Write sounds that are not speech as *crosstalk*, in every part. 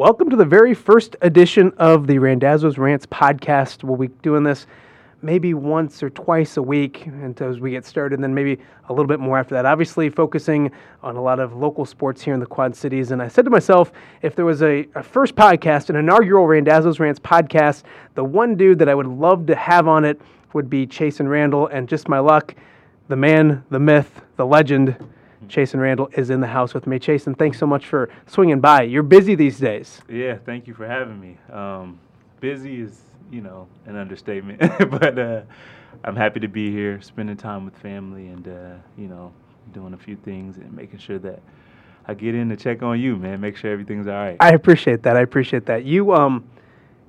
Welcome to the very first edition of the Randazzo's Rants podcast. We'll be doing this maybe once or twice a week until we get started, and then maybe a little bit more after that. Obviously, focusing on a lot of local sports here in the Quad Cities. And I said to myself, if there was a, a first podcast, an inaugural Randazzo's Rants podcast, the one dude that I would love to have on it would be Chasson Randle. And just my luck, the man, the myth, the legend, Chasson Randle is in the house with me. Chasson, thanks so much for swinging by. You're busy these days. Yeah, thank you for having me. Um, busy is, you know, an understatement, *laughs* but uh, I'm happy to be here, spending time with family, and uh, you know, doing a few things and making sure that I get in to check on you, man. Make sure everything's all right. I appreciate that. I appreciate that. You, um,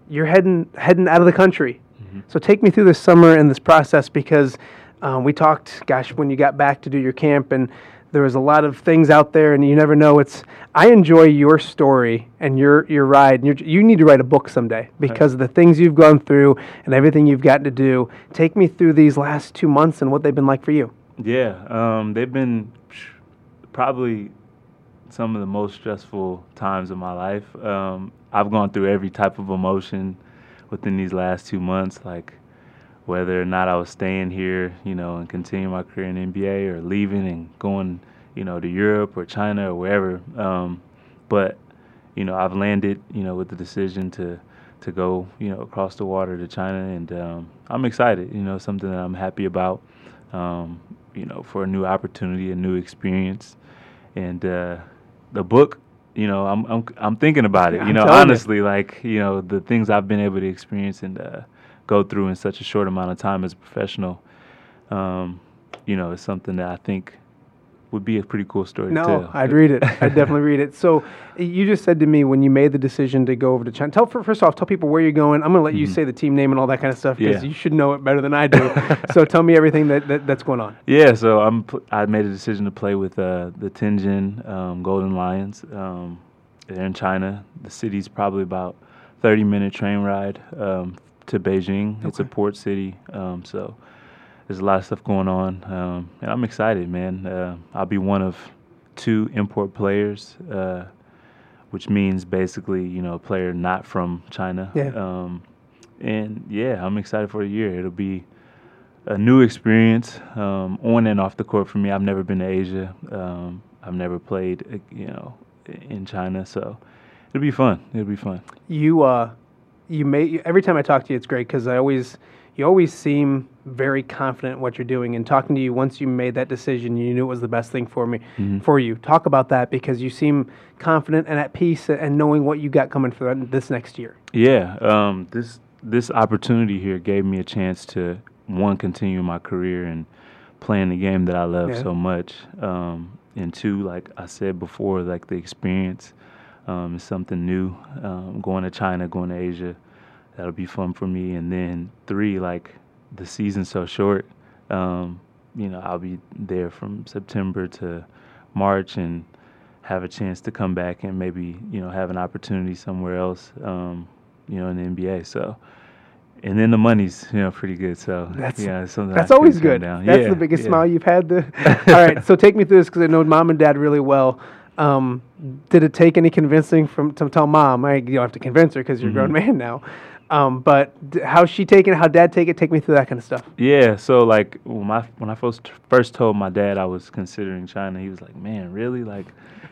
you're heading heading out of the country. Mm-hmm. So take me through this summer and this process because um, we talked, gosh, when you got back to do your camp and there was a lot of things out there, and you never know. It's I enjoy your story and your your ride. And you need to write a book someday because of the things you've gone through and everything you've gotten to do. Take me through these last two months and what they've been like for you. Yeah, um, they've been probably some of the most stressful times of my life. Um, I've gone through every type of emotion within these last two months, like whether or not I was staying here, you know, and continuing my career in NBA or leaving and going, you know, to Europe or China or wherever. Um, but, you know, I've landed, you know, with the decision to to go, you know, across the water to China, and um, I'm excited. You know, something that I'm happy about. Um, you know, for a new opportunity, a new experience, and uh, the book. You know, I'm I'm I'm thinking about it. You know, honestly, you. like you know, the things I've been able to experience and. Uh, go through in such a short amount of time as a professional, um, you know, is something that I think would be a pretty cool story no, to tell. I'd read it. I'd *laughs* definitely read it. So you just said to me when you made the decision to go over to China. Tell first off, tell people where you're going. I'm going to let mm-hmm. you say the team name and all that kind of stuff because yeah. you should know it better than I do. *laughs* so tell me everything that, that, that's going on. Yeah, so I'm I made a decision to play with uh, the Tianjin um, Golden Lions. Um, they're in China. The city's probably about 30 minute train ride um, to Beijing. Okay. It's a port city, um, so there's a lot of stuff going on, um, and I'm excited, man. Uh, I'll be one of two import players, uh, which means basically, you know, a player not from China. Yeah. Um, and yeah, I'm excited for the year. It'll be a new experience um, on and off the court for me. I've never been to Asia. Um, I've never played, uh, you know, in China, so it'll be fun. It'll be fun. You uh, you may every time I talk to you, it's great because I always you always seem very confident in what you're doing. And talking to you, once you made that decision, you knew it was the best thing for me, mm-hmm. for you. Talk about that because you seem confident and at peace and knowing what you got coming for this next year. Yeah, um, this this opportunity here gave me a chance to one continue my career and playing the game that I love yeah. so much, um, and two, like I said before, like the experience um, something new. Um, going to China, going to Asia, that'll be fun for me. And then three, like the season's so short. Um, you know, I'll be there from September to March and have a chance to come back and maybe you know have an opportunity somewhere else. Um, you know, in the NBA. So. And then the money's you know pretty good, so that's yeah, something that's always good. That's yeah, the biggest yeah. smile you've had. The *laughs* all right, so take me through this because I know mom and dad really well. Um, did it take any convincing from to tell mom? I, you don't have to convince her because you're mm-hmm. a grown mm-hmm. man now. Um, but how's she taking it? How dad take it? Take me through that kind of stuff. Yeah. So like when my when I first first told my dad I was considering China, he was like, "Man, really? Like,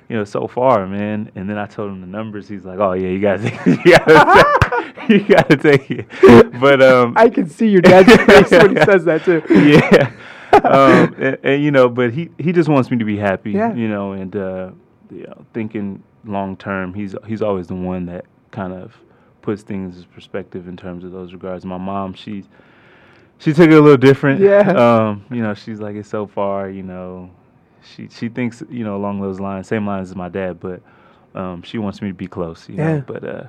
you know, so far, man." And then I told him the numbers. He's like, "Oh yeah, you gotta *laughs* you gotta, take, *laughs* you gotta take it." But um, I can see your dad's *laughs* face when he says that too. Yeah. um, and, and, you know, but he he just wants me to be happy. Yeah. You know, and uh, you know, thinking long term, he's he's always the one that kind of puts things in perspective in terms of those regards. My mom, she's she took it a little different. Yeah. *laughs* Um, you know, she's like it's so far. You know, she she thinks you know along those lines, same lines as my dad, but um, she wants me to be close. You yeah. know, but uh,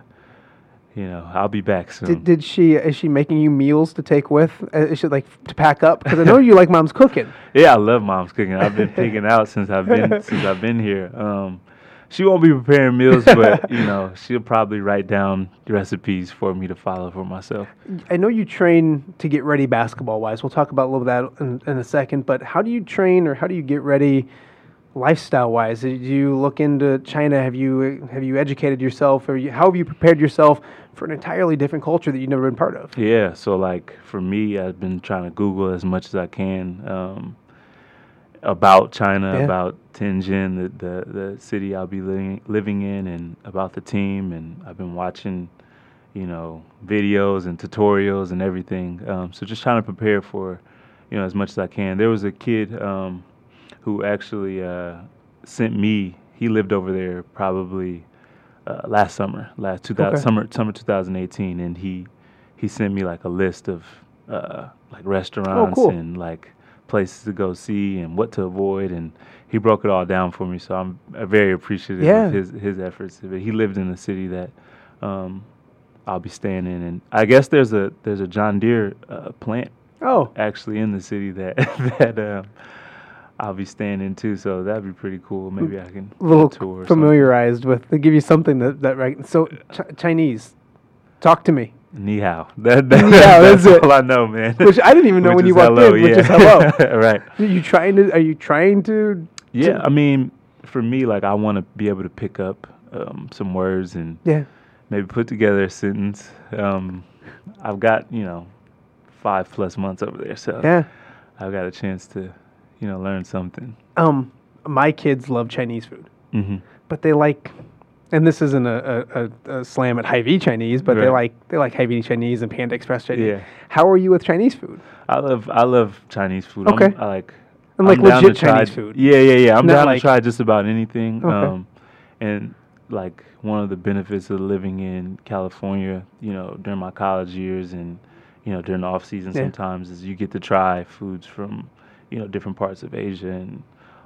you know, I'll be back soon. Did, did she is she making you meals to take with? Uh, is she like to pack up? Because I know you like mom's cooking. *laughs* Yeah, I love mom's cooking. I've been *laughs* picking out since I've been *laughs* since I've been here. Um, she won't be preparing meals, but you know she'll probably write down recipes for me to follow for myself. I know you train to get ready basketball wise. We'll talk about a little bit that in, in a second. But how do you train, or how do you get ready? Lifestyle wise? Did you look into China? Have you have you educated yourself, or you, how have you prepared yourself for an entirely different culture that you've never been part of? Yeah, so like for me, I've been trying to Google as much as I can um, about China, yeah. about Tianjin, the, the, the city I'll be living living in, and about the team. And I've been watching, you know, videos and tutorials and everything. Um, so just trying to prepare for, you know, as much as I can. There was a kid. Um, who actually uh, sent me. He lived over there probably uh, last summer, last 2000 okay. summer summer 2018, and he he sent me like a list of uh, like restaurants oh, cool. and like places to go see and what to avoid, and he broke it all down for me. So I'm very appreciative yeah. of his his efforts. but He lived in a city that. Um, I'll be staying in, and I guess there's a there's a John Deere uh, plant. Oh, actually in the city that *laughs* that um, I'll be staying in too, so that'd be pretty cool. Maybe I can a little tour familiarized with. They give you something that that right. So ch- Chinese, talk to me. Ni hao. *laughs* That, that, Ni hao, that's, that's all I know, man. Which I didn't even know when you walked hello, in. Yeah. Which is hello. *laughs* right. Are you trying to? Are you trying to? Yeah, to I mean, for me, like I want to be able to pick up um, some words and yeah, maybe put together a sentence. Um, I've got you know five plus months over there, so yeah, I've got a chance to you know, learn something. Um, my kids love Chinese food, mm-hmm. but they like, and this isn't a, a, a slam at Hy-Vee Chinese, but right. they like they like Hy-Vee Chinese and Panda Express Chinese. Yeah. How are you with Chinese food? I love I love Chinese food. Okay. I'm, I like. And like I'm legit to try, Chinese food. Yeah, yeah, yeah. I'm Not down like- to try just about anything. Okay. Um, and like one of the benefits of living in California, you know, during my college years and you know during the off season, Yeah. sometimes is you get to try foods from you know different parts of Asia and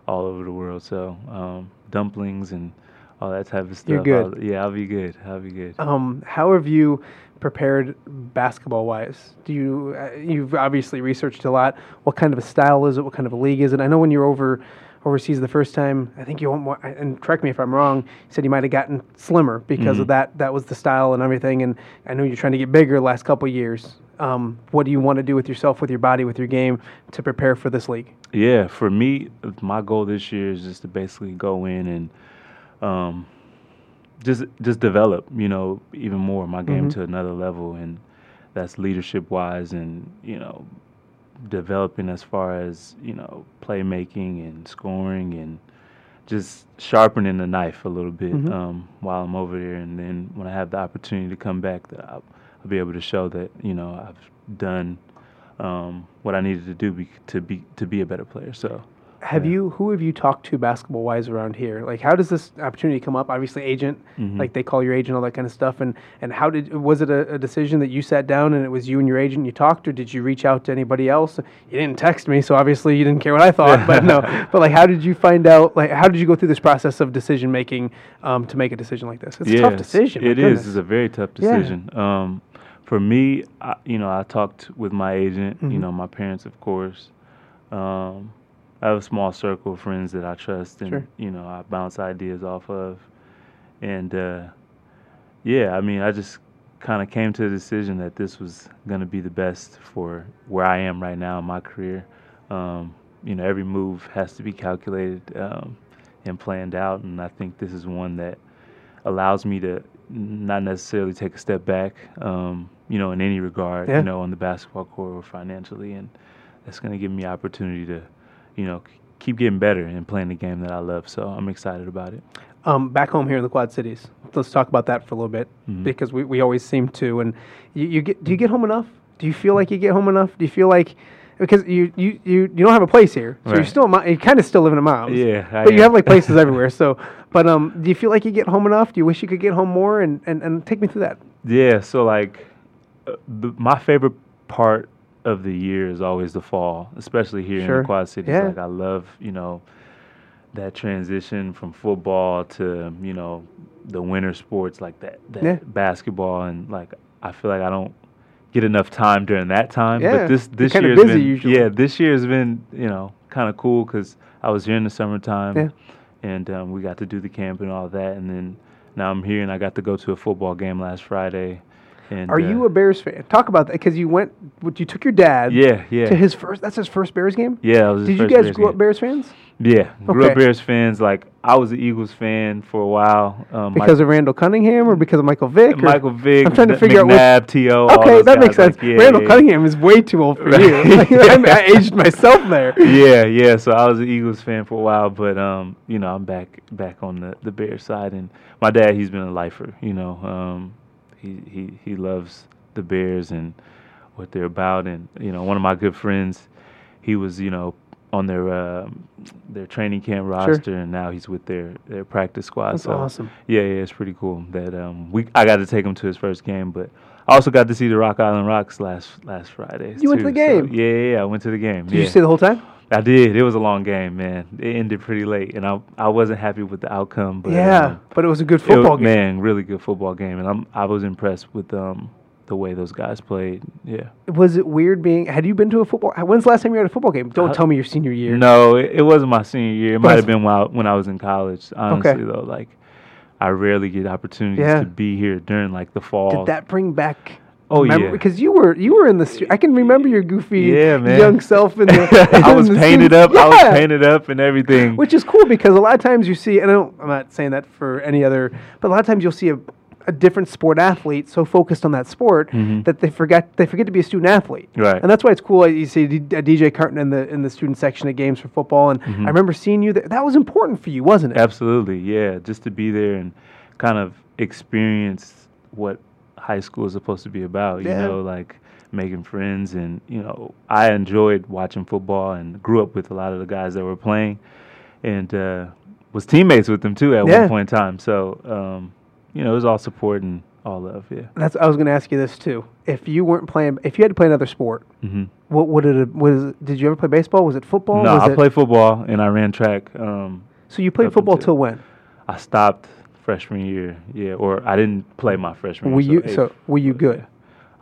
all over the world. So um, dumplings and all that type of stuff. You're good. I'll, yeah, I'll be good. I'll be good. Um, how have you prepared basketball wise? Do you uh, you've obviously researched a lot. What kind of a style is it? What kind of a league is it? I know when you're over overseas the first time, I think you want more, and correct me if I'm wrong. You said you might have gotten slimmer because of Mhm. that. That was the style and everything. And I know you're trying to get bigger the last couple of years. Um, what do you want to do with yourself, with your body, with your game to prepare for this league? Yeah, for me, my goal this year is just to basically go in and um, just just develop, you know, even more my game Mhm. to another level, and that's leadership wise, and you know, developing as far as you know, playmaking and scoring, and just sharpening the knife a little bit Mhm. um, while I'm over there, and then when I have the opportunity to come back, that I'll, be able to show that you know I've done um, what I needed to do be, to be to be a better player. So Have Yeah. you who have you talked to basketball wise around here? Like how does this opportunity come up? Obviously agent, Mhm. like they call your agent, all that kind of stuff. And and how did was it a, a decision that you sat down and it was you and your agent you talked, or did you reach out to anybody else? You didn't text me, so obviously you didn't care what I thought. but no, *laughs* but like how did you find out? Like how did you go through this process of decision making um, to make a decision like this? It's a tough decision. It is. It's a very tough Yeah. decision. Um, for me, I, you know, I talked with my agent. Mhm. You know, my parents, of course. Um, I have a small circle of friends that I trust, and Sure. you know, I bounce ideas off of. And uh, yeah, I mean, I just kind of came to the decision that this was going to be the best for where I am right now in my career. Um, you know, every move has to be calculated um, and planned out, and I think this is one that allows me to not necessarily take a step back, um, you know, in any regard, Yeah. you know, on the basketball court or financially, and that's going to give me opportunity to, you know, keep getting better and playing the game that I love. So I'm excited about it. Um, back home here in the Quad Cities, let's talk about that for a little bit Mhm. because we, we always seem to. And you, you get do you get home enough? Do you feel like you get home enough? Do you feel like because you you, you, you don't have a place here, so you're still you kind of still living in Miles. Yeah, I but you have like places *laughs* everywhere. So, but um, do you feel like you get home enough? Do you wish you could get home more? And and, and take me through that. Yeah, so like uh, the, my favorite part of the year is always the fall, especially here in the Quad Cities. Yeah. Like I love, you know, that transition from football to you know the winter sports like that, that Yeah. basketball and like I feel like I don't get enough time during that time. Yeah, But this this year has busy been usually. yeah this year has been you know kind of cool because I was here in the summertime Yeah. and um, we got to do the camp and all that and then now I'm here and I got to go to a football game last Friday. And Are uh, you a Bears fan? Talk about that because you went. You took your dad. yeah yeah To his first. That's his first Bears game. yeah? was his Did you guys Bears grow game. up Bears fans? Yeah, grew up Bears fans. Like I was an Eagles fan for a while. Um, Because of Randall Cunningham or because of Michael Vick? Michael Vick, I'm trying to figure out what- McNabb, T.O. Okay, that makes sense. like, yeah, Randall yeah. Cunningham is way too old for *laughs* Right. *laughs* you. Like, I aged myself there. *laughs* Yeah, yeah. So I was an Eagles fan for a while, but um, you know, I'm back back on the the Bears side, and my dad, he's been a lifer. You know, um, he he he loves the Bears and what they're about, and you know, one of my good friends, he was you know on their um, their training camp roster, and now he's with their their practice squad. That's so awesome. Yeah, yeah, it's pretty cool that um we I got to take him to his first game, but I also got to see the Rock Island Rocks last last Friday. You went to too, the so- game? yeah, yeah, yeah, I went to the game. Did yeah. you stay the whole time? I did. It was a long game, man. It ended pretty late, and I I wasn't happy with the outcome. But yeah, um, but it was a good football game. man, really good football game, and I'm I was impressed with um the way those guys played. Yeah. Was it weird being? Had you been to a football? When's the last time you were at a football game? Don't Uh, tell me your senior year. No, it, it wasn't my senior year. It might have been while when I was in college. Honestly, though, like I rarely get opportunities Yeah. to be here during like the fall. Did that bring back? Oh, yeah. Because you were you were in the. stu- I can remember your goofy Yeah, man. young self in the. *laughs* I in was the painted up. I was painted up and everything. Which is cool because a lot of times you see, and I don't, I'm not saying that for any other, but a lot of times you'll see a, a different sport athlete so focused on that sport that they forget they forget to be a student athlete. Mm-hmm. Right. And that's why it's cool. You see D- uh, DJ Carton in the in the student section of games for football, and Mm-hmm. I remember seeing you there. That was important for you, wasn't it? Absolutely, yeah. Just to be there and kind of experience what high school is supposed to be about. You Yeah. know, like making friends, and you know, I enjoyed watching football and grew up with a lot of the guys that were playing, and uh, was teammates with them too at Yeah. one point in time. So, um, you know, it was all support and all love. Yeah. That's I was going to ask you this too. If you weren't playing, if you had to play another sport, hmm what would it have- was? Did you ever play baseball? Was it football? No, was I it, played football and I ran track. Um, So you played football until- till when? I stopped freshman year, yeah, or I didn't play my freshman Were year. you so? Were you good?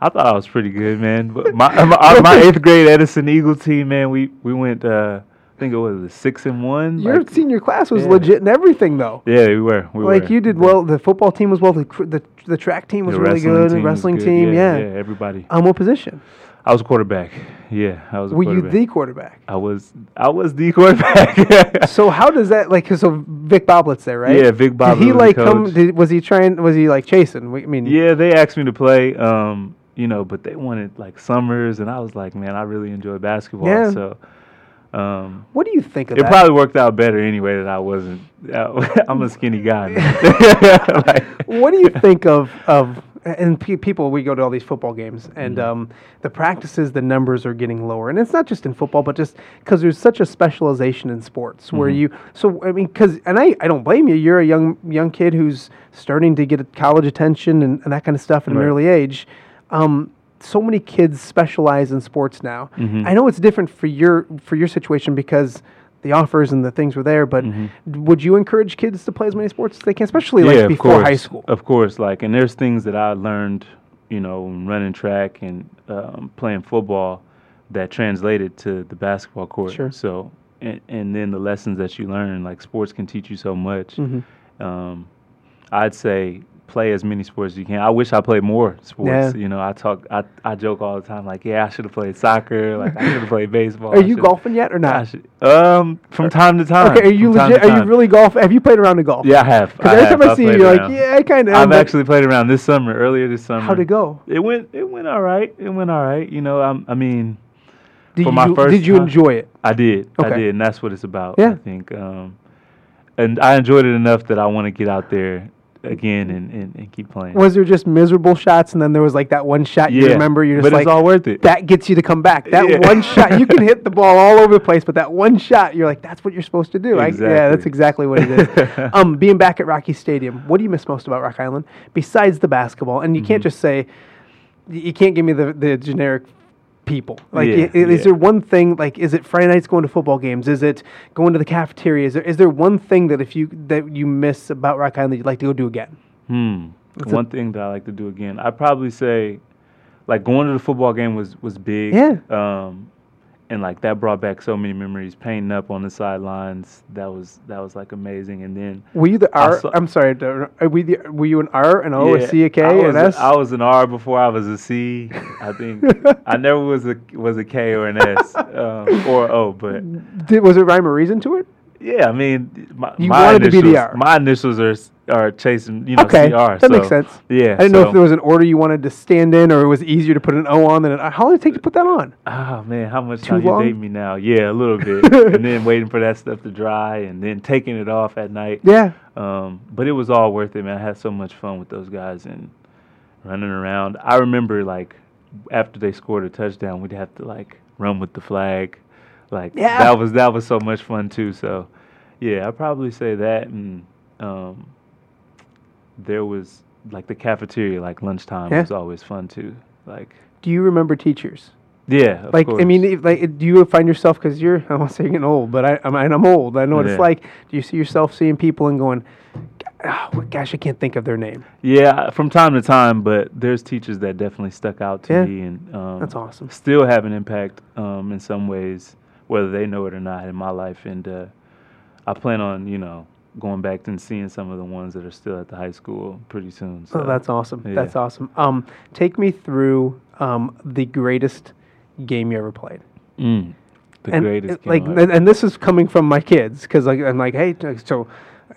I thought I was pretty good, man. But my *laughs* my, my eighth grade Edison Eagle team, man, we we went. Uh, I think it was a six and one. Your like- senior class was yeah. legit and everything, though. yeah, we were. We like were. you did well. The football team was well. The the, the track team was The really good. team The wrestling good. team, yeah. yeah, everybody. Um, what position? I was a quarterback. Yeah, I was. A Were you the quarterback? I was. I was the quarterback. *laughs* So how does that like? so Vic Boblet's there, right? Yeah, Vic Did Boblet he was the like come? Did, was he trying? Was he like chasing? I mean, Yeah, they asked me to play. Um, you know, but they wanted like summers, and I was like, man, I really enjoy basketball. Yeah. So, um, What do you think of it that? probably worked out better anyway that I wasn't. *laughs* I'm a skinny guy. Like- *laughs* what do you think of of and pe- people we go to all these football games and Mm-hmm. um, the practices the numbers are getting lower and it's not just in football but just because there's such a specialization in sports where Mm-hmm. you so I mean because and I, I don't blame you you're a young young kid who's starting to get college attention and, and that kind of stuff at an early age um, so many kids specialize in sports now Mm-hmm. I know it's different for your for your situation because the offers and the things were there but would you encourage kids to play as many sports as they can especially like Mm-hmm. before course, high school Of course, like, and there's things that I learned, you know, running track and um, playing football that translated to the basketball court. Sure. So, and, and then the lessons that you learn, like sports can teach you so much. Mm-hmm. Um, I'd say play as many sports as you can. I wish I played more sports. Yeah. You know, I talk, I, I joke all the time, like, yeah, I should have played soccer. Like, I should have played baseball. Are you golfing yet or I not? should, um, from time to time. Okay, are you legit? Are you really golf? Have you played around the golf? Yeah, I have. Because every have. time I I've see you, you're like, yeah, I kind of. I've actually played around this summer, earlier this summer. How'd it go? It went. It went all right. It went all right. You know, I'm, I mean, Did for you, my first did you time- enjoy it? I did. Okay. I did, and that's what it's about. Yeah. I think, um, and I enjoyed it enough that I want to get out there again and, and, and keep playing. Was there just miserable shots, and then there was like that one shot you Yeah, remember? You're just but like, it's all worth it. That gets you to come back. That Yeah. one shot, you can hit the *laughs* ball all over the place, but that one shot, you're like, that's what you're supposed to do. I, yeah, that's exactly Exactly. what it is. *laughs* um, being back at Rocky Stadium, what do you miss most about Rock Island besides the basketball? And you Mm-hmm. can't just say, you can't give me the the generic people? Like, Yeah, i- is yeah. there one thing? Like, is it Friday nights going to football games? Is it going to the cafeteria? Is there is there one thing that if you that you miss about Rock Island that you'd like to go do again? Hmm. One thing that I like to do again, I'd probably say, like going to the football game was was big. Yeah. Um, and like that brought back so many memories. Painting up on the sidelines, that was that was like amazing. And then Were you the R? am sorry. the- Are we the, were you an R, and O, Yeah, a C, a K, I was, an S? I was an R before I was a C. I think *laughs* I never was a was a K or an S um, or O, but Did, was there rhyme or reason to it? yeah, I mean, my, You my wanted to be the initials- R. My initials are are chasing, you know, Okay, CR. that makes sense. Yeah, I didn't know if there was an order you wanted to stand in, or it was easier to put an O on than an I. How long did it take to put that on? Oh man, how much Too time you long? date me now? Yeah, a little bit, *laughs* and then waiting for that stuff to dry, and then taking it off at night. Yeah. Um, but it was all worth it, man. I had so much fun with those guys and running around. I remember like after they scored a touchdown, we'd have to like run with the flag. Like Yeah. that was that was so much fun too. So yeah, I'd probably say that and um, there was like the cafeteria, like lunchtime Yeah. was always fun too. Like Do you remember teachers? yeah, of like I mean, if, like, do you find yourself because you're *laughs* I want say you're getting old, but I I mean, I'm old. I know what Yeah. it's like. Do you see yourself seeing people and going, oh, gosh, I can't think of their name. Yeah, from time to time, but there's teachers that definitely stuck out to Yeah. me and um, That's awesome. Still have an impact um, in some ways, whether they know it or not, in my life. And uh, I plan on, you know, going back and seeing some of the ones that are still at the high school pretty soon. So Oh, that's awesome. yeah. That's awesome. Um, take me through um the greatest game you ever played. Mm, the and greatest. it- like game and, and this is coming from my kids because like I'm like hey so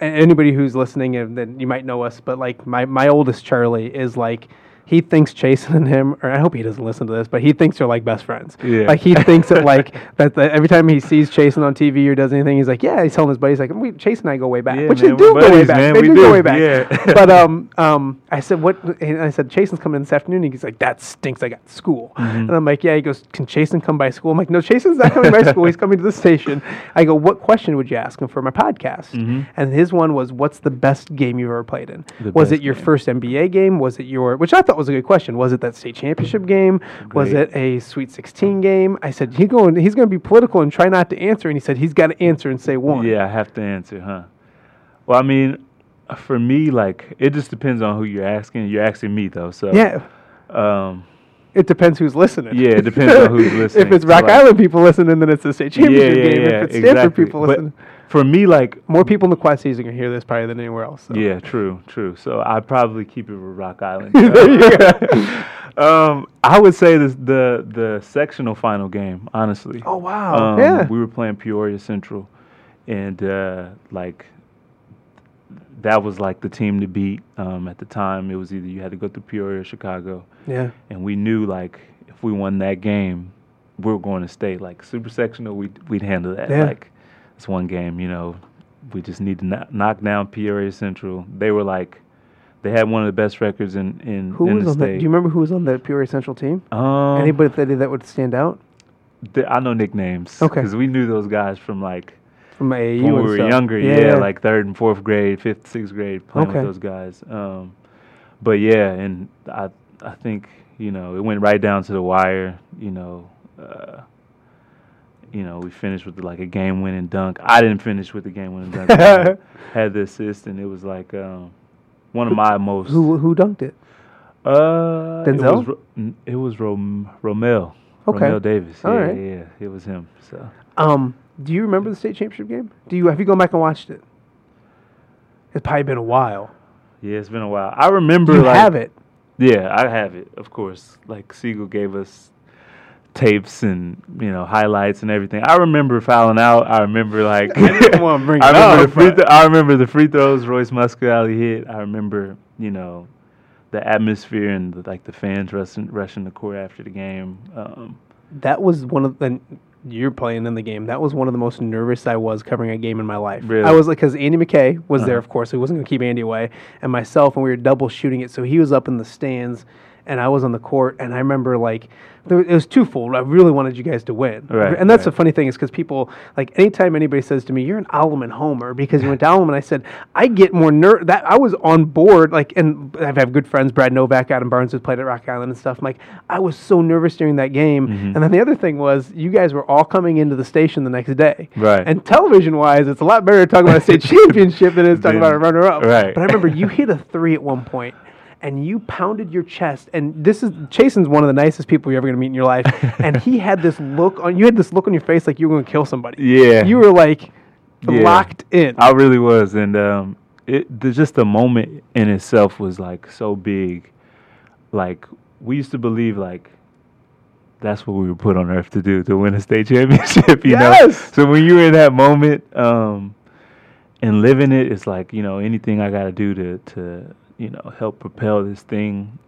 anybody who's listening and then you might know us but like my my oldest Charlie is like he thinks Chasson and him or I hope he doesn't listen to this but he thinks they're like best friends. Yeah. like he thinks that like *laughs* that, that every time he sees Chasson on TV or does anything he's like yeah he's telling his buddies like we Chase and I go way back. Yeah, which man, they do we're go way back. man, they we do, go way back. Yeah. *laughs* but um um I said what? And I said Chasson's coming in this afternoon. And he's like that stinks. I got school. Mm-hmm. and I'm like yeah. He goes can Chasson come by school? I'm like no Chasson's not coming by *laughs* school. He's coming to the station. I go what question would you ask him for my podcast? And his one was what's the best game you've ever played in? Mm-hmm. The was it your game. first NBA game? Was it your which I thought was a good question. Was it that state championship game? Was it a Sweet 16 game? I said he going he's going to be political and try not to answer and he said he's got to answer and say one. Yeah, I have to answer, huh? Well, I mean, for me, like it just depends on who you're asking. You're asking me though, so yeah. Um, it depends who's listening. Yeah, it depends on who's listening. *laughs* if it's So, Rock like- Island people listening then it's the state championship yeah, game. Yeah, if it's Stanford exactly. people But listening for me, like more people in the Quad Cities are going to hear this probably than anywhere else so. Yeah, true, true. So I probably keep it with Rock Island. *laughs* Um, I would say this, the the sectional final game. Honestly. Oh, wow. Um, Yeah. We were playing Peoria Central, and uh, like that was like the team to beat. Um, at the time, it was either you had to go through Peoria or Chicago, yeah and we knew like if we won that game, we were going to state. Like super sectional, we'd we'd handle that. Yeah. Like it's one game, you know. We just need to kno- knock down Peoria Central. They were like, they had one of the best records in in, who in was the on state. do you remember who was on the Peoria Central team um, anybody that, that would stand out th- I know nicknames. Okay. Because we knew those guys from like from AAU when we were stuff. younger. Yeah, like third and fourth grade, fifth, sixth grade, playing Okay. with those guys. Um, but yeah, and I I think you know it went right down to the wire. You know, uh, you know we finished with like a game-winning dunk. I didn't finish with the game-winning dunk. I *laughs* had the assist, and it was like um, one of my most. who who dunked it Uh, It was, it was Rom- Romel. Okay. Romel Davis. All yeah, right. yeah, it was him. So Um, do you remember the state championship game? Do you have you gone back and watched it? It's probably been a while. yeah, it's been a while. I remember. You like, have it. Yeah, I have it, of course. Like Sigel gave us tapes and you know highlights and everything. I remember fouling out. I remember like *laughs* didn't wanna *laughs* bring I remember up, the free th- I remember the free throws Royce Muscali hit. I remember you know the atmosphere and the, like the fans rushing rushing the court after the game. Um, That was one of the. You're playing in the game. That was one of the most nervous I was covering a game in my life. Really? I was like, because Andy McKay was there, Uh-huh. of course. He wasn't going to keep Andy away, and myself, and we were double shooting it. So he was up in the stands, and I was on the court, and I remember like there, it was twofold. I really wanted you guys to win, Right, and that's the funny thing is because people like anytime anybody says to me, "You're an Alleman homer," because you went to Alleman, I said I get more ner that I was on board. Like, and I have good friends, Brad Novak, Adam Barnes, who played at Rock Island and stuff. I'm like, I was so nervous during that game, Mm-hmm. and then the other thing was you guys were all coming into the station the next day, Right. And television wise, it's a lot better to talk about a state *laughs* championship than it is talking about a runner up, right. But I remember you *laughs* hit a three at one point, and you pounded your chest. And this is Chasson's one of the nicest people you're ever gonna meet in your life. *laughs* and he had this look on you had this look on your face like you were gonna kill somebody. Yeah. You were like Yeah. locked in. I really was, and um, it the, just the moment in itself was like so big. Like we used to believe like that's what we were put on earth to do to win a state championship. *laughs* You know, Yes! so when you're in that moment um, and living it, it's like you know anything I got to do to to you know help propel this thing.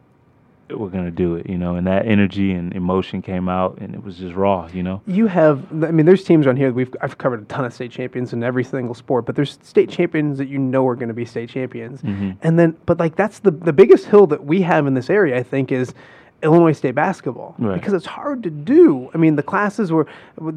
We're gonna do it, you know, and that energy and emotion came out, and it was just raw, you know. you have I mean there's teams around here we've I've covered a ton of state champions in every single sport, but there's state champions that you know are gonna be state champions. Mm-hmm. And then but like that's the the biggest hill that we have in this area, I think, is Illinois State basketball Right. because it's hard to do. I mean, the classes were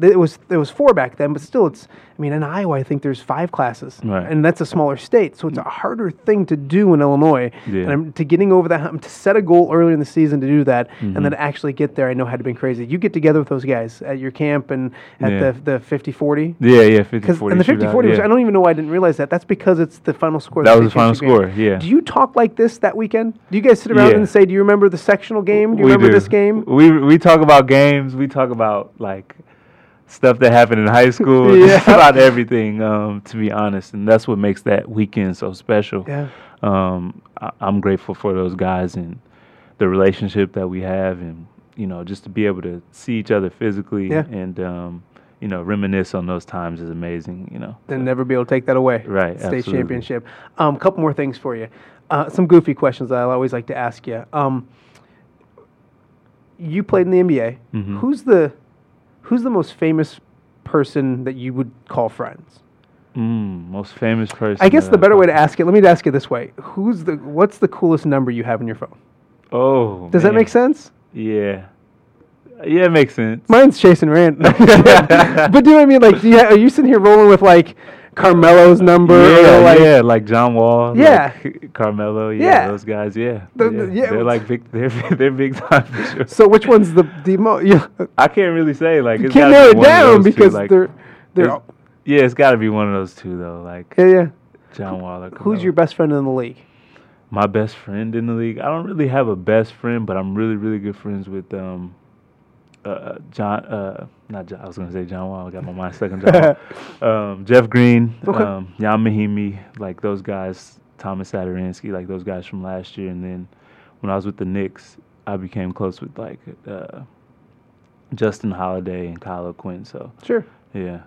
it was there was four back then, but still, it's. I mean, in Iowa, I think there's five classes, Right. and that's a smaller state, so it's a harder thing to do in Illinois. Yeah. And I'm, to getting over that to set a goal earlier in the season to do that, and Mm-hmm. then actually get there, I know had to been crazy. You get together with those guys at your camp and at Yeah. the the 50-40. Yeah, yeah, 50 Because 40 and the 50 40, yeah. I don't even know why I didn't realize that. That's because it's the final score. That the was the final game. score, yeah. Do you talk like this that weekend? Do you guys sit around and say, "Do you remember the sectional game? Do you We remember do. this game?" We we talk about games. We talk about like stuff that happened in high school. *laughs* Yeah. just about everything. Um, to be honest, and that's what makes that weekend so special. Yeah. Um, I, I'm grateful for those guys and the relationship that we have, and you know, just to be able to see each other physically Yeah. and um, you know, reminisce on those times is amazing. You know. and never be able to take that away. Right, State absolutely. championship. A um, couple more things for you. Uh, some goofy questions that I always like to ask you. Um, you played in the NBA. Mhm. Who's the Who's the most famous person that you would call friends? Mm, most famous person. I guess the better way to ask it. Let me ask it this way: Who's the What's the coolest number you have in your phone? Oh. Does that make sense? Yeah. Yeah, it makes sense. Mine's Chasing Rand. *laughs* but do you know what I mean? Like, ha- are you sitting here rolling with like Carmelo's number? yeah, like, yeah, like John Wall, Yeah. like Carmelo, yeah, Yeah. those guys, yeah, The- yeah. yeah. they're like big, they're *laughs* they're big time for sure. So which one's the the most? Yeah, I can't really say like you it's can't narrow it down because like, they're they're. there's- yeah, it's got to be one of those two though, like Yeah, yeah. John Wall. Or Who's your best friend in the league? my best friend in the league? I don't really have a best friend, but I'm really really good friends with um uh John uh not John, I was gonna say John Wall. I got my mind stuck on John Wall. *laughs* Um, Jeff Green, Okay. um, Ian Mahinmi, like those guys, Tomas Satoransky, like those guys from last year. And then when I was with the Knicks, I became close with like uh, Justin Holiday and Kyle O'Quinn. So Sure. yeah.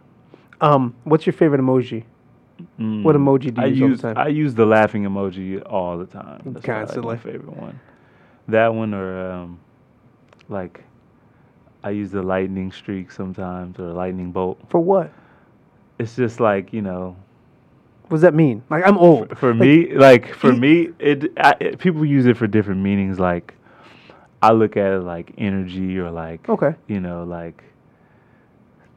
Um, what's your favorite emoji? Mm. What emoji do you I use all the use time? I use the laughing emoji all the time. That's Constantly. my favorite one. That one or um, like I use the lightning streak sometimes or lightning bolt. For what? It's just like you know What does that mean? Like I'm old. for Like, me like for me it, I, it people use it for different meanings like i look at it like energy or like Okay. you know like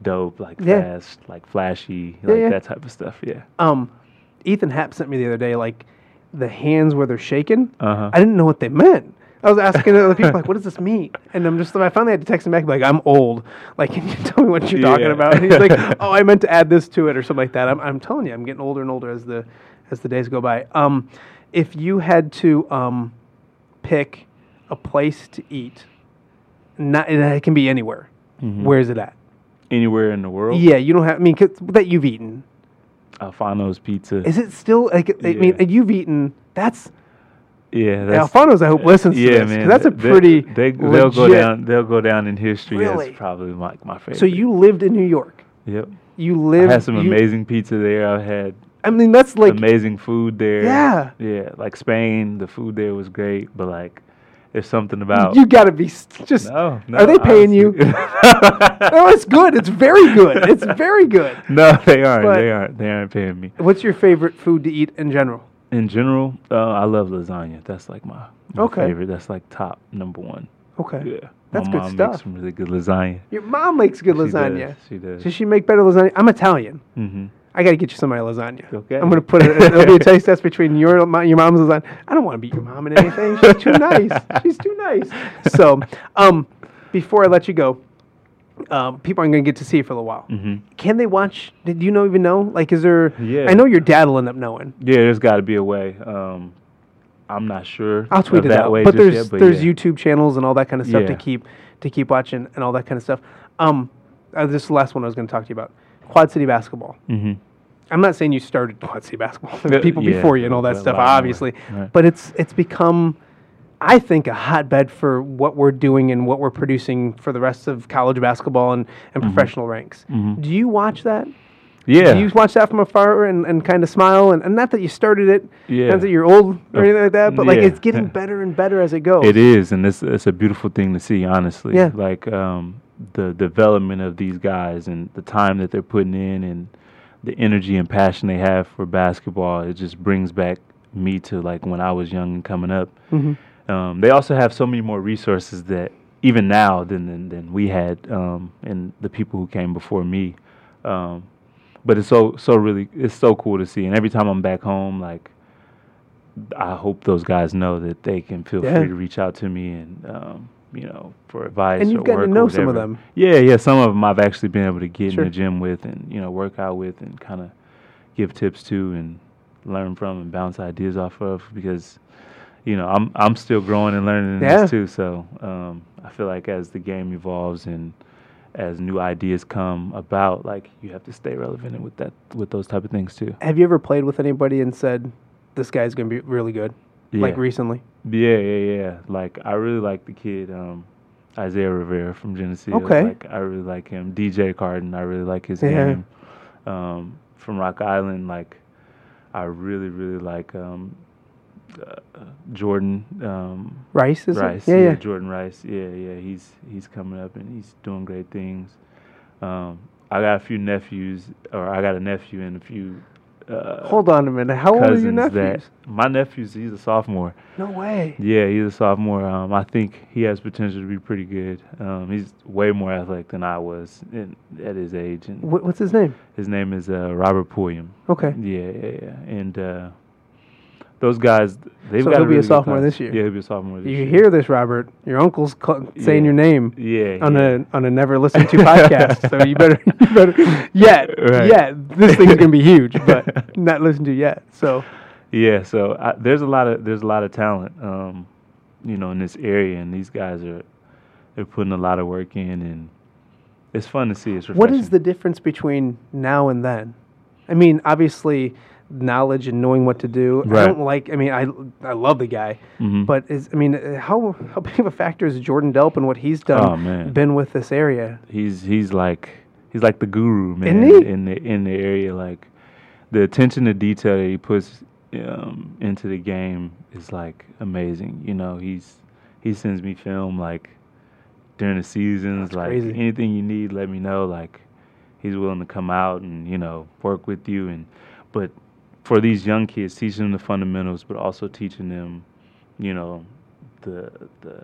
dope like Yeah. fast like flashy Yeah, like yeah. that type of stuff yeah Um, Ethan Happ sent me the other day like the hands where they're shaking. uh-huh I didn't know what they meant. I was asking other people like, *laughs* "What does this mean?" And I'm just, I finally had to text him back like, "I'm old. Like, *laughs* can you tell me what you're talking about?" And he's like, *laughs* "Oh, I meant to add this to it or something like that." I'm, I'm telling you, I'm getting older and older as the as the days go by. Um, if you had to um, pick a place to eat, not and it can be anywhere. Mm-hmm. Where is it at? anywhere in the world Yeah, you don't have. I mean, 'cause that you've eaten. alfano's pizza Is it still like? I mean, you've eaten. That's yeah that's Alfano's. I hope listens to yeah this 'cause man that's a they- pretty. they, they'll go down they'll go down in history Really? as probably my, my favorite So you lived in New York. yep You lived. i had some you- amazing pizza there i've had I mean, that's like amazing food there. Yeah. Yeah, like Spain, the food there was great, but like there's something about you got to be just. No, no. Are they paying you? honestly. *laughs* No, it's good. It's very good. It's very good. *laughs* no, they aren't. But- they aren't. They aren't paying me. What's your favorite food to eat in general? In general, uh, I love lasagna. That's like my, my Okay. favorite. That's like top number one. Okay. Yeah, That's my good mom stuff. Makes some really good lasagna. Your mom makes good She lasagna. does, She does. Does she make better lasagna? I'm Italian. mm-hmm. I got to get you some of my lasagna. Okay. I'm gonna put it. It'll be a taste test between your your mom's lasagna. I don't want to beat your mom in anything. She's too nice. She's too nice. So, um, before I let you go, um, people aren't gonna get to see it for a little while. Mm-hmm. Can they watch? Did you know even know? Like, is there? Yeah. I know your dad will end up knowing. Yeah, there's got to be a way. Um, I'm not sure. I'll tweet it that out. way But there's yet, but there's yeah. YouTube channels and all that kind of stuff to keep to keep watching and all that kind of stuff. Um, uh, this is the last one I was going to talk to you about. Quad City basketball. Mhm. I'm not saying you started Quad City basketball. *laughs* There's people yeah, before you and all that stuff, obviously. right. But it's it's become, I think, a hotbed for what we're doing and what we're producing for the rest of college basketball and, and professional ranks. Do you watch that? Mm-hmm. Yeah. Do you watch that from afar and, and kind of smile? And, and not that you started it, Yeah. not that you're old or anything like that, but like it's getting *laughs* better and better as it goes. It is, and it's it's a beautiful thing to see. Honestly, Yeah. Like um, the development of these guys and the time that they're putting in, and the energy and passion they have for basketball. It just brings back me to like when I was young and coming up. Mm-hmm. Um, they also have so many more resources that even now than than, than we had, um, and the people who came before me. Um, but it's so so really it's so cool to see, and every time I'm back home, like I hope those guys know that they can feel Yeah. free to reach out to me and um, you know for advice. And you've gotten to know some of them. Yeah, yeah. Some of them I've actually been able to get Sure. in the gym with, and you know work out with, and kind of give tips to, and learn from, and bounce ideas off of because you know I'm I'm still growing and learning Yeah. this too. So um, I feel like as the game evolves and as new ideas come about, like you have to stay relevant with that with those type of things too. Have you ever played with anybody and said, "This guy's going to be really good"? Like recently. Yeah, yeah, yeah. Like I really like the kid, um, Isaiah Rivera from Geneseo. Okay. Like I really like him. DJ Carton, I really like his Yeah. game. Um, from Rock Island, like I really, really like um, uh, Jordan um, Rice is Rice. it? Yeah, yeah. Jordan Rice. Yeah, yeah. He's he's coming up and he's doing great things. Um, I got a few nephews, or I got a nephew and a few. Uh, Hold on a minute. How old are your nephews? my nephew's he's a sophomore. No way. Yeah, he's a sophomore. Um, I think he has potential to be pretty good. Um, he's way more athletic than I was in, at his age, and What, what's his name? his name is uh, Robert Pulliam. Okay. Yeah, yeah, yeah. And uh, those guys, they've So got he'll a be a really good sophomore this year. Yeah, he'll be a sophomore this year. You year. hear this, Robert? Your uncle's saying Yeah. your name Yeah, on yeah. a on a never listened to podcast. So you better *laughs* you better yet *laughs* Right. yet this thing's gonna be huge, *laughs* but not listened to yet. So Yeah, so I, there's a lot of there's a lot of talent, um, you know, in this area, and these guys are they're putting a lot of work in, and it's fun to see. It's what is the difference between now and then? I mean, obviously knowledge and knowing what to do. I don't like. I mean, I I love the guy, Mhm. but is I mean, how how big of a factor is Jordan Delp and what he's done Oh, been with this area? he's he's like he's like the guru man in the in the area like the attention to detail that he puts um, into the game is like amazing you know he's he sends me film like during the seasons That's like crazy. anything you need let me know like he's willing to come out and you know work with you and but for these young kids teaching them the fundamentals but also teaching them you know the the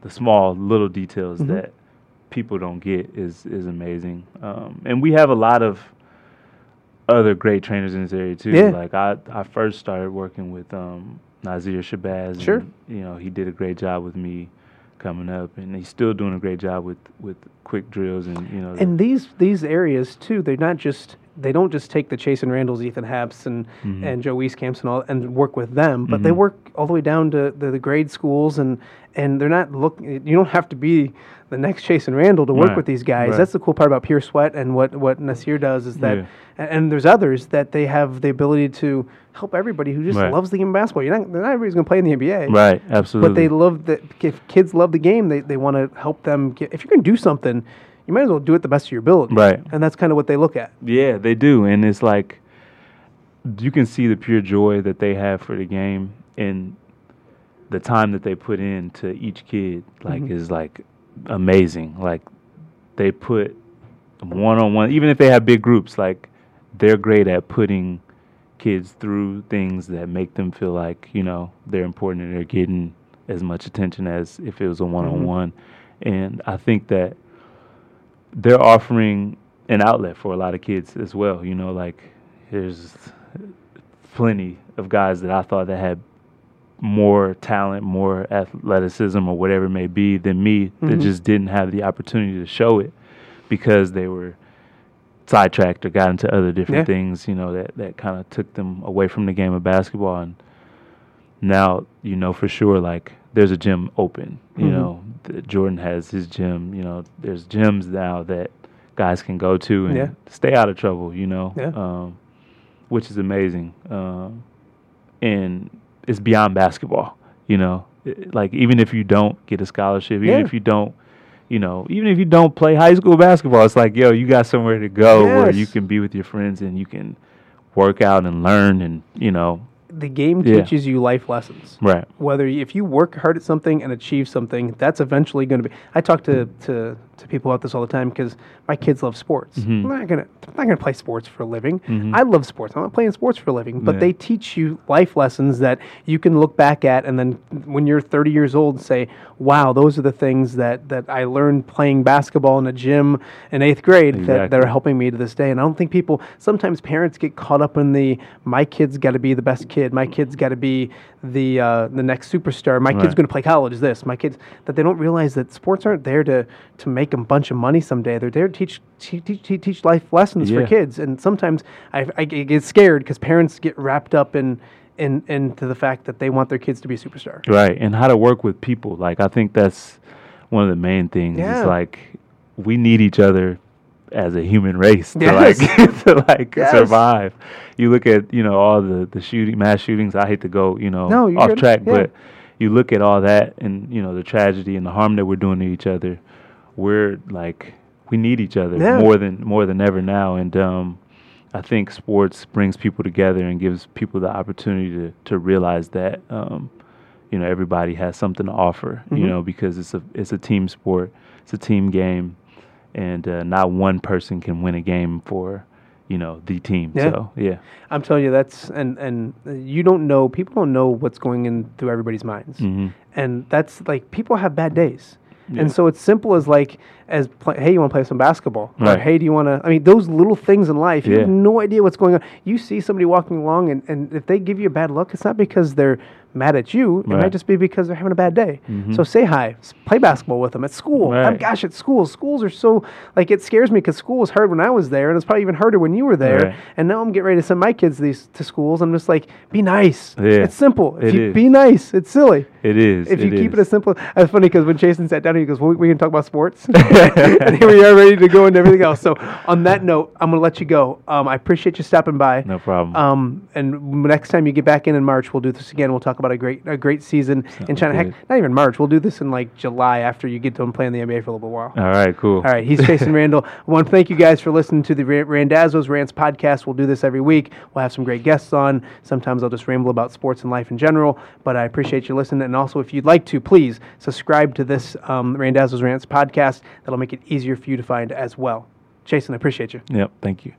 the small little details Mhm. that people don't get is is amazing. Um, and we have a lot of other great trainers in this area too. Yeah. Like I, I first started working with um, Nazir Shabazz. Sure. And, you know, he did a great job with me coming up, and he's still doing a great job with with quick drills and you know. the- And these these areas too, they're not just they don't just take the Chasson Randles, Ethan Happs, and Mhm. and Joe Wieskamps and all, and work with them, but they Mhm. work all the way down to the, the grade schools, and and they're not looking. You don't have to be the next Chasson Randle to work Right, with these guys. right. That's the cool part about Pure Sweat and what what Nasir does is that, Yeah. and, and there's others that they have the ability to help everybody who just Right. loves the game of basketball. You're not, not everybody's going to play in the NBA, right, absolutely. but they love that. If kids love the game, they, they want to help them get. If you can do something, you might as well do it the best of your ability. Right. And that's kind of what they look at. Yeah, they do, and it's like you can see the pure joy that they have for the game and the time that they put in to each kid. Like Mhm. is like amazing. Like they put one on one, even if they have big groups. Like they're great at putting kids through things that make them feel like you know they're important and they're getting as much attention as if it was a one-on-one. And I think that they're offering an outlet for a lot of kids as well. You know, like there's plenty of guys that I thought that had more talent, more athleticism, or whatever it may be than me that Mhm. just didn't have the opportunity to show it because they were sidetracked or got into other different Yeah. things, you know, that, that kind of took them away from the game of basketball. And now, you know, for sure, like there's a gym open, you Mhm. know, th- Jordan has his gym, you know, there's gyms now that guys can go to and Yeah. stay out of trouble, you know, Yeah. um, which is amazing. Um, and it's beyond basketball, you know, It- like even if you don't get a scholarship, even Yeah. if you don't, you know, even if you don't play high school basketball, it's like, yo, you got somewhere to go where you can be with your friends and you can work out and learn and, you know, The game Yeah. teaches you life lessons. right. whether you, if you work hard at something and achieve something, that's eventually going to be. I talk to, to, to people about this all the time because my kids love sports. Mhm. I'm not gonna I'm not gonna play sports for a living. Mhm. I love sports. I'm not playing sports for a living, but Yeah. they teach you life lessons that you can look back at and then when you're 30 years old say, "Wow, those are the things that that I learned playing basketball in a gym in eighth grade that, that are helping me to this day." And I don't think people sometimes parents get caught up in the my kid's got to be the best kid. My kid's got to be the uh, the next superstar. My kid's Right. going to play college. This. My kids that they don't realize that sports aren't there to to make a bunch of money someday. They're there to teach teach, teach, teach life lessons for kids. And sometimes I, I get scared because parents get wrapped up in. In, to the fact that they want their kids to be a superstar. Right, and how to work with people. Like I think that's one of the main things. Yeah. Is like we need each other as a human race to Yes. like *laughs* to like Yes. survive. You look at you know all the the shooting mass shootings. I hate to go you know No, off track, Yeah. but you look at all that and you know the tragedy and the harm that we're doing to each other. We're like we need each other Yeah. more than more than ever now, and um, I think sports brings people together and gives people the opportunity to to realize that um, you know everybody has something to offer. Mhm. You know because it's a it's a team sport, it's a team game, and uh, not one person can win a game for you know the team. Yeah. So yeah, I'm telling you, that's and and you don't know. People don't know what's going in through everybody's minds, hmm and that's like people have bad days. Yeah. And so it's simple as like, as pl- hey, you want to play some basketball? Or Right. hey, do you want to? I mean, those little things in life, you have no idea what's going on. You see somebody walking along, and, and if they give you a bad look, it's not because they're mad at you. It might just be because they're having a bad day. Mhm. So say hi, play basketball with them at school. Right. gosh, at school, schools are so like it scares me because school was hard when I was there, and it's probably even harder when you were there. Right. And now I'm getting ready to send my kids these to schools. I'm just like, be nice. Yeah. It's simple. If It you is. be nice, it's silly it is. if you keep it as simple, it's funny because when Chasson sat down, he goes, well, "We can talk about sports," *laughs* *laughs* and here we are ready to go into everything else. So, on that note, I'm going to let you go. Um, I appreciate you stopping by. no problem. Um, and next time you get back in in March, we'll do this again. We'll talk about a great, a great season in China. Heck, not even March. We'll do this in like July after you get done playing the NBA for a little while. All right, cool. All right, he's Chasson *laughs* Randle. I want to thank you guys for listening to the Randazzo's Rants podcast. We'll do this every week. We'll have some great guests on. Sometimes I'll just ramble about sports and life in general, but I appreciate you listening. And also, if you'd like to, please subscribe to this um, Randazzo's Rants podcast. That'll make it easier for you to find as well. Chasson, I appreciate you. Yep. Thank you.